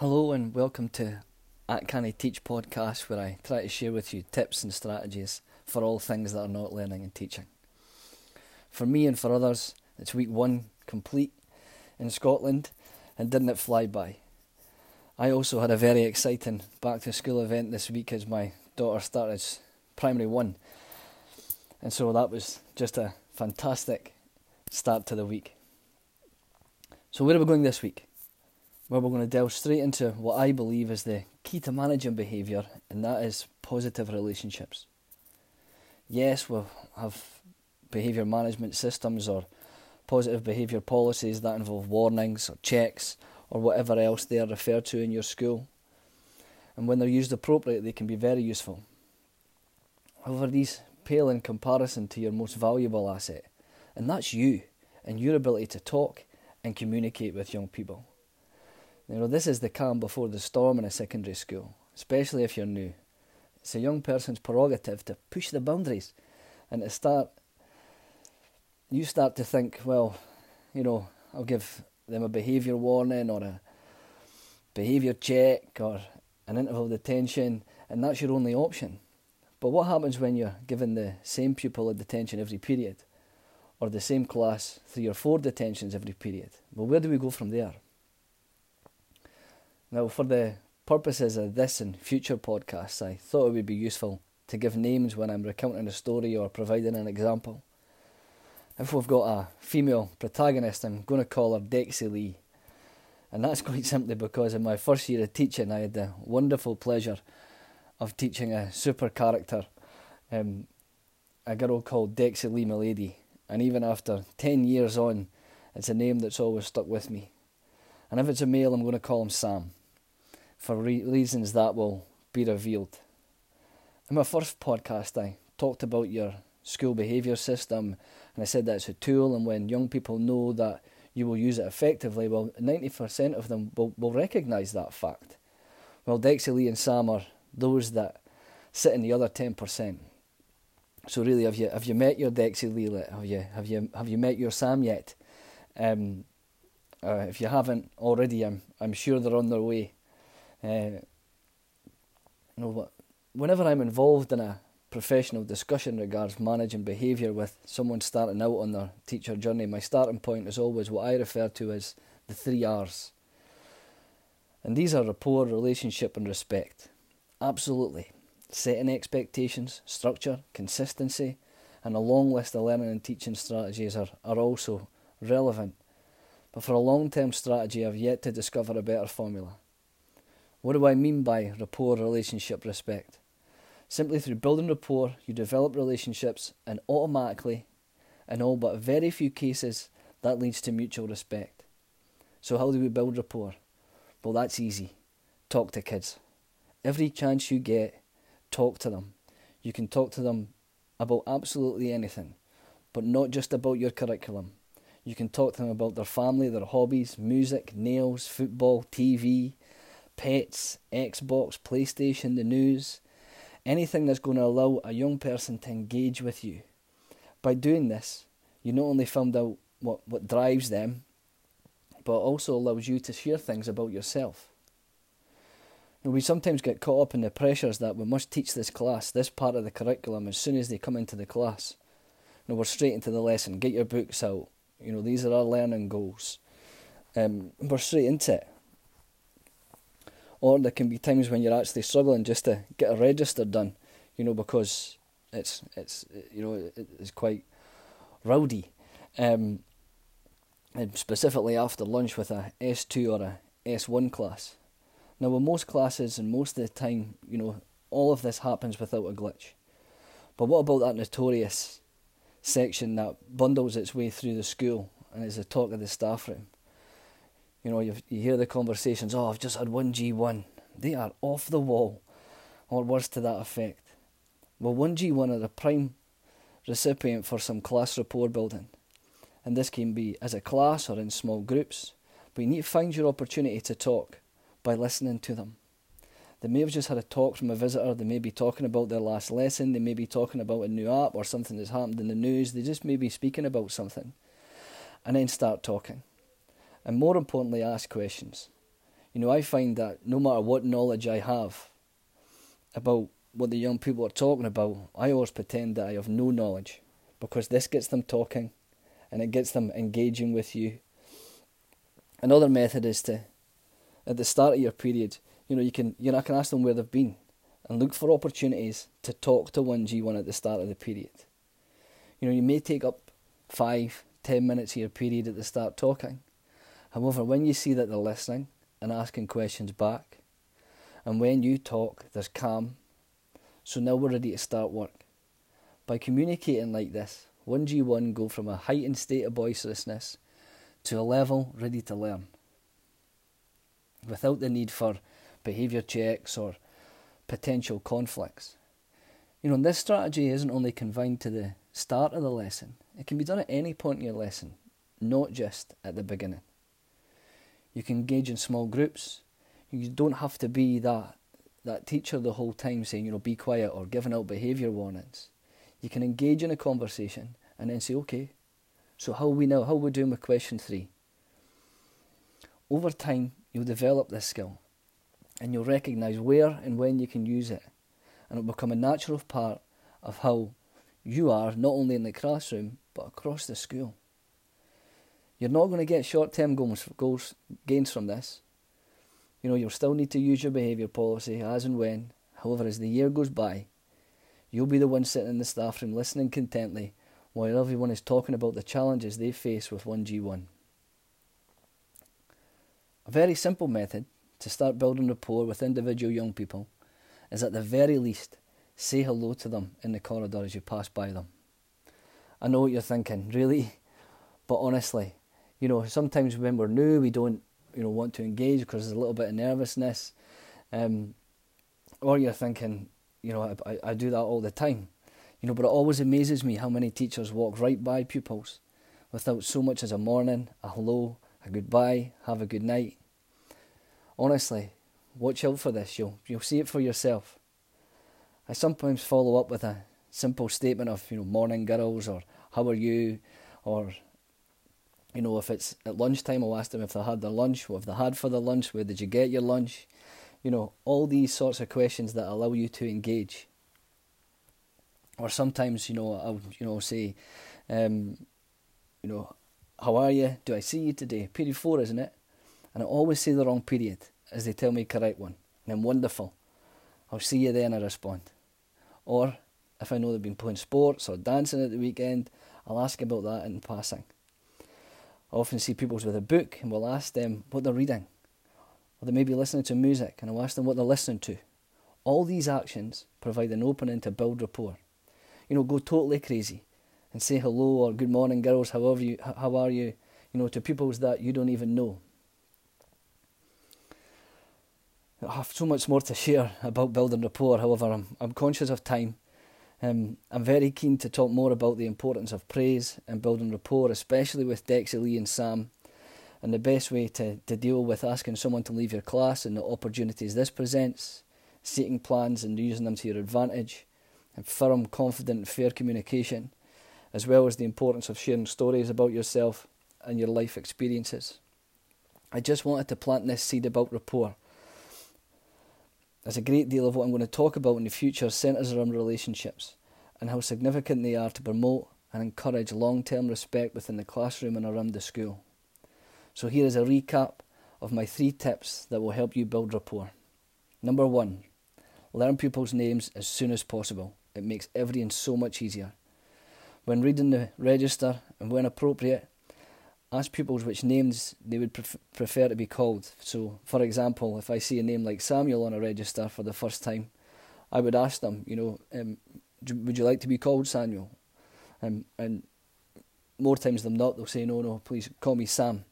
Hello and welcome to At Canny Teach podcast, where I try to share with you tips and strategies for all things that are not learning and teaching. For me and for others, it's week one complete in Scotland, and didn't it fly by? I also had a very exciting back to school event this week as my daughter started primary one, and so that was just a fantastic start to the week. So, where are we going this week? Where we're going to delve straight into what I believe is the key to managing behaviour, and that is positive relationships. Yes, we'll have behaviour management systems or positive behaviour policies that involve warnings or checks or whatever else they are referred to in your school. And when they're used appropriately, they can be very useful. However, these pale in comparison to your most valuable asset, and that's you and your ability to talk and communicate with young people. You know, this is the calm before the storm in a secondary school, especially if you're new. It's a young person's prerogative to push the boundaries and to start. You start to think, well, you know, I'll give them a behaviour warning or a behaviour check or an interval detention, and that's your only option. But what happens when you're given the same pupil a detention every period, or the same class three or four detentions every period? Well, where do we go from there? Now, for the purposes of this and future podcasts, I thought it would be useful to give names when I'm recounting a story or providing an example. If we've got a female protagonist, I'm going to call her Dexy Lee. And that's quite simply because in my first year of teaching, I had the wonderful pleasure of teaching a super character, um, a girl called Dexy Lee Milady. And even after 10 years on, it's a name that's always stuck with me. And if it's a male, I'm going to call him Sam for re- reasons that will be revealed. In my first podcast, I talked about your school behaviour system, and I said that it's a tool, and when young people know that you will use it effectively, well, 90% of them will, will recognise that fact. Well, Dexy Lee and Sam are those that sit in the other 10%. So really, have you have you met your Dexy Lee? Have you have you have you met your Sam yet? Um, uh, if you haven't already, I'm I'm sure they're on their way. Uh, you know, whenever I'm involved in a professional discussion regards managing behaviour with someone starting out on their teacher journey, my starting point is always what I refer to as the three R's. And these are rapport, relationship, and respect. Absolutely. Setting expectations, structure, consistency, and a long list of learning and teaching strategies are, are also relevant. But for a long term strategy, I've yet to discover a better formula. What do I mean by rapport, relationship, respect? Simply through building rapport, you develop relationships, and automatically, in all but very few cases, that leads to mutual respect. So, how do we build rapport? Well, that's easy. Talk to kids. Every chance you get, talk to them. You can talk to them about absolutely anything, but not just about your curriculum. You can talk to them about their family, their hobbies, music, nails, football, TV, pets, Xbox, PlayStation, the news, anything that's going to allow a young person to engage with you. By doing this, you not only found out what, what drives them, but also allows you to share things about yourself. And we sometimes get caught up in the pressures that we must teach this class, this part of the curriculum, as soon as they come into the class. You we're straight into the lesson. Get your books out. You know, these are our learning goals. Um, we're straight into it or there can be times when you're actually struggling just to get a register done, you know, because it's it's you know it's quite rowdy, um, and specifically after lunch with a S two or a S one class. Now, with most classes and most of the time, you know, all of this happens without a glitch. But what about that notorious section that bundles its way through the school and is the talk of the staff room? You know, you hear the conversations, oh, I've just had one G1. They are off the wall, or words to that effect. Well, 1G1 are the prime recipient for some class rapport building. And this can be as a class or in small groups. But you need to find your opportunity to talk by listening to them. They may have just had a talk from a visitor, they may be talking about their last lesson, they may be talking about a new app or something that's happened in the news, they just may be speaking about something. And then start talking and more importantly, ask questions. You know, I find that no matter what knowledge I have about what the young people are talking about, I always pretend that I have no knowledge because this gets them talking and it gets them engaging with you. Another method is to, at the start of your period, you know, you can you know I can ask them where they've been and look for opportunities to talk to one G one at the start of the period. You know, you may take up five, ten minutes of your period at the start talking. However, when you see that they're listening and asking questions back, and when you talk, there's calm. So now we're ready to start work. By communicating like this, 1G1 go from a heightened state of boisterousness to a level ready to learn. Without the need for behaviour checks or potential conflicts. You know, this strategy isn't only confined to the start of the lesson, it can be done at any point in your lesson, not just at the beginning. You can engage in small groups. You don't have to be that that teacher the whole time saying, you know, be quiet or giving out behaviour warnings. You can engage in a conversation and then say, okay, so how we now? How are we doing with question three? Over time, you'll develop this skill and you'll recognise where and when you can use it. And it'll become a natural part of how you are, not only in the classroom, but across the school. You're not going to get short term goals, goals, gains from this. You know, you'll still need to use your behaviour policy as and when. However, as the year goes by, you'll be the one sitting in the staff room listening contently while everyone is talking about the challenges they face with 1G1. A very simple method to start building rapport with individual young people is at the very least say hello to them in the corridor as you pass by them. I know what you're thinking, really, but honestly, you know, sometimes when we're new, we don't, you know, want to engage because there's a little bit of nervousness, um, or you're thinking, you know, I, I do that all the time, you know, but it always amazes me how many teachers walk right by pupils without so much as a morning, a hello, a goodbye, have a good night. Honestly, watch out for this. You'll you'll see it for yourself. I sometimes follow up with a simple statement of you know morning girls or how are you, or you know if it's at lunchtime I'll ask them if they had their lunch, what have they had for their lunch, where did you get your lunch, you know all these sorts of questions that allow you to engage. Or sometimes you know I'll you know say, um, you know, how are you? Do I see you today? Period four, isn't it? And I always say the wrong period as they tell me correct one. And I'm wonderful. I'll see you then, I respond. Or if I know they've been playing sports or dancing at the weekend, I'll ask about that in passing. I often see people with a book and we'll ask them what they're reading. Or they may be listening to music and I'll ask them what they're listening to. All these actions provide an opening to build rapport. You know, go totally crazy and say hello or good morning, girls, however you, how are you, you know, to people that you don't even know. I have so much more to share about building rapport. However, I'm, I'm conscious of time. Um, I'm very keen to talk more about the importance of praise and building rapport, especially with Dexy Lee and Sam, and the best way to, to deal with asking someone to leave your class and the opportunities this presents, setting plans and using them to your advantage, and firm, confident, fair communication, as well as the importance of sharing stories about yourself and your life experiences. I just wanted to plant this seed about rapport there's a great deal of what I'm going to talk about in the future centres around relationships and how significant they are to promote and encourage long term respect within the classroom and around the school. So, here is a recap of my three tips that will help you build rapport. Number one, learn pupils' names as soon as possible. It makes everything so much easier. When reading the register and when appropriate, ask pupils which names they would pref- prefer to be called. So, for example, if I see a name like Samuel on a register for the first time, I would ask them, you know, um, would you like to be called Samuel? Um, and more times than not, they'll say, no, no, please call me Sam.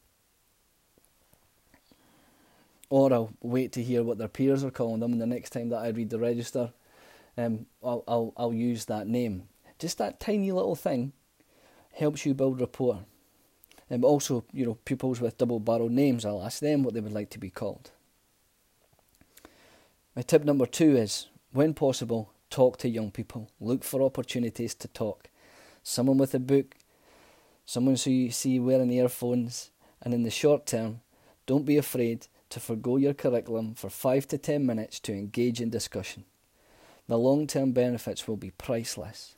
Or I'll wait to hear what their peers are calling them, and the next time that I read the register, um, I'll, I'll, I'll use that name. Just that tiny little thing helps you build rapport. And um, also, you know, pupils with double barreled names, I'll ask them what they would like to be called. My tip number two is when possible, talk to young people. Look for opportunities to talk. Someone with a book, someone who you see wearing earphones, and in the short term, don't be afraid to forego your curriculum for 5 to 10 minutes to engage in discussion. The long term benefits will be priceless.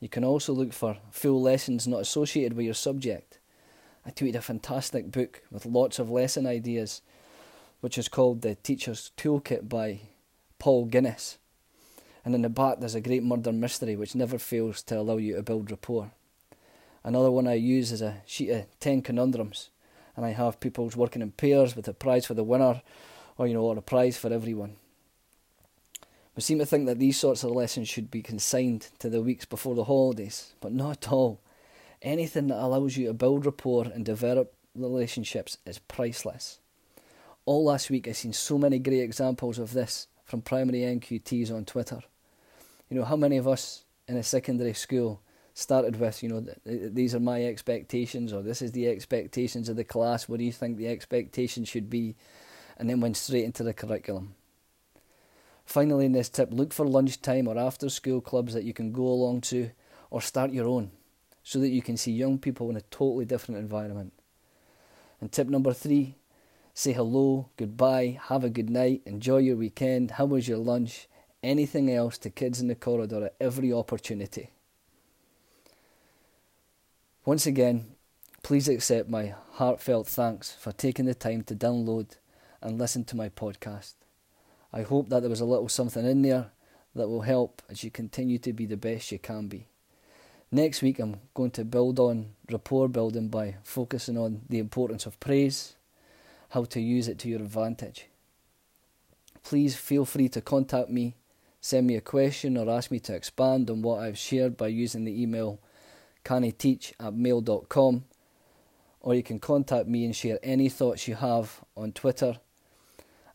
You can also look for full lessons not associated with your subject. I tweeted a fantastic book with lots of lesson ideas, which is called The Teacher's Toolkit by Paul Ginnis. And in the back, there's a great murder mystery which never fails to allow you to build rapport. Another one I use is a sheet of 10 conundrums, and I have pupils working in pairs with a prize for the winner, or you know, or a prize for everyone. We seem to think that these sorts of lessons should be consigned to the weeks before the holidays, but not at all. Anything that allows you to build rapport and develop relationships is priceless. All last week, I've seen so many great examples of this from primary NQTs on Twitter. You know, how many of us in a secondary school started with, you know, these are my expectations, or this is the expectations of the class, what do you think the expectations should be, and then went straight into the curriculum. Finally, in this tip, look for lunchtime or after school clubs that you can go along to or start your own so that you can see young people in a totally different environment. And tip number three say hello, goodbye, have a good night, enjoy your weekend, how was your lunch, anything else to kids in the corridor at every opportunity. Once again, please accept my heartfelt thanks for taking the time to download and listen to my podcast. I hope that there was a little something in there that will help as you continue to be the best you can be. Next week, I'm going to build on rapport building by focusing on the importance of praise, how to use it to your advantage. Please feel free to contact me, send me a question, or ask me to expand on what I've shared by using the email cannyteach at mail.com, or you can contact me and share any thoughts you have on Twitter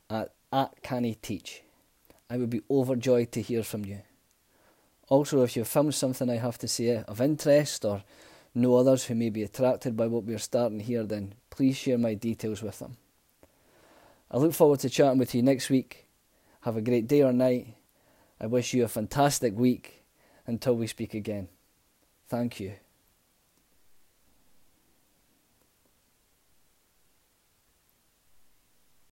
at at Can Teach. I would be overjoyed to hear from you. Also, if you've found something I have to say of interest or know others who may be attracted by what we're starting here, then please share my details with them. I look forward to chatting with you next week. Have a great day or night. I wish you a fantastic week until we speak again. Thank you.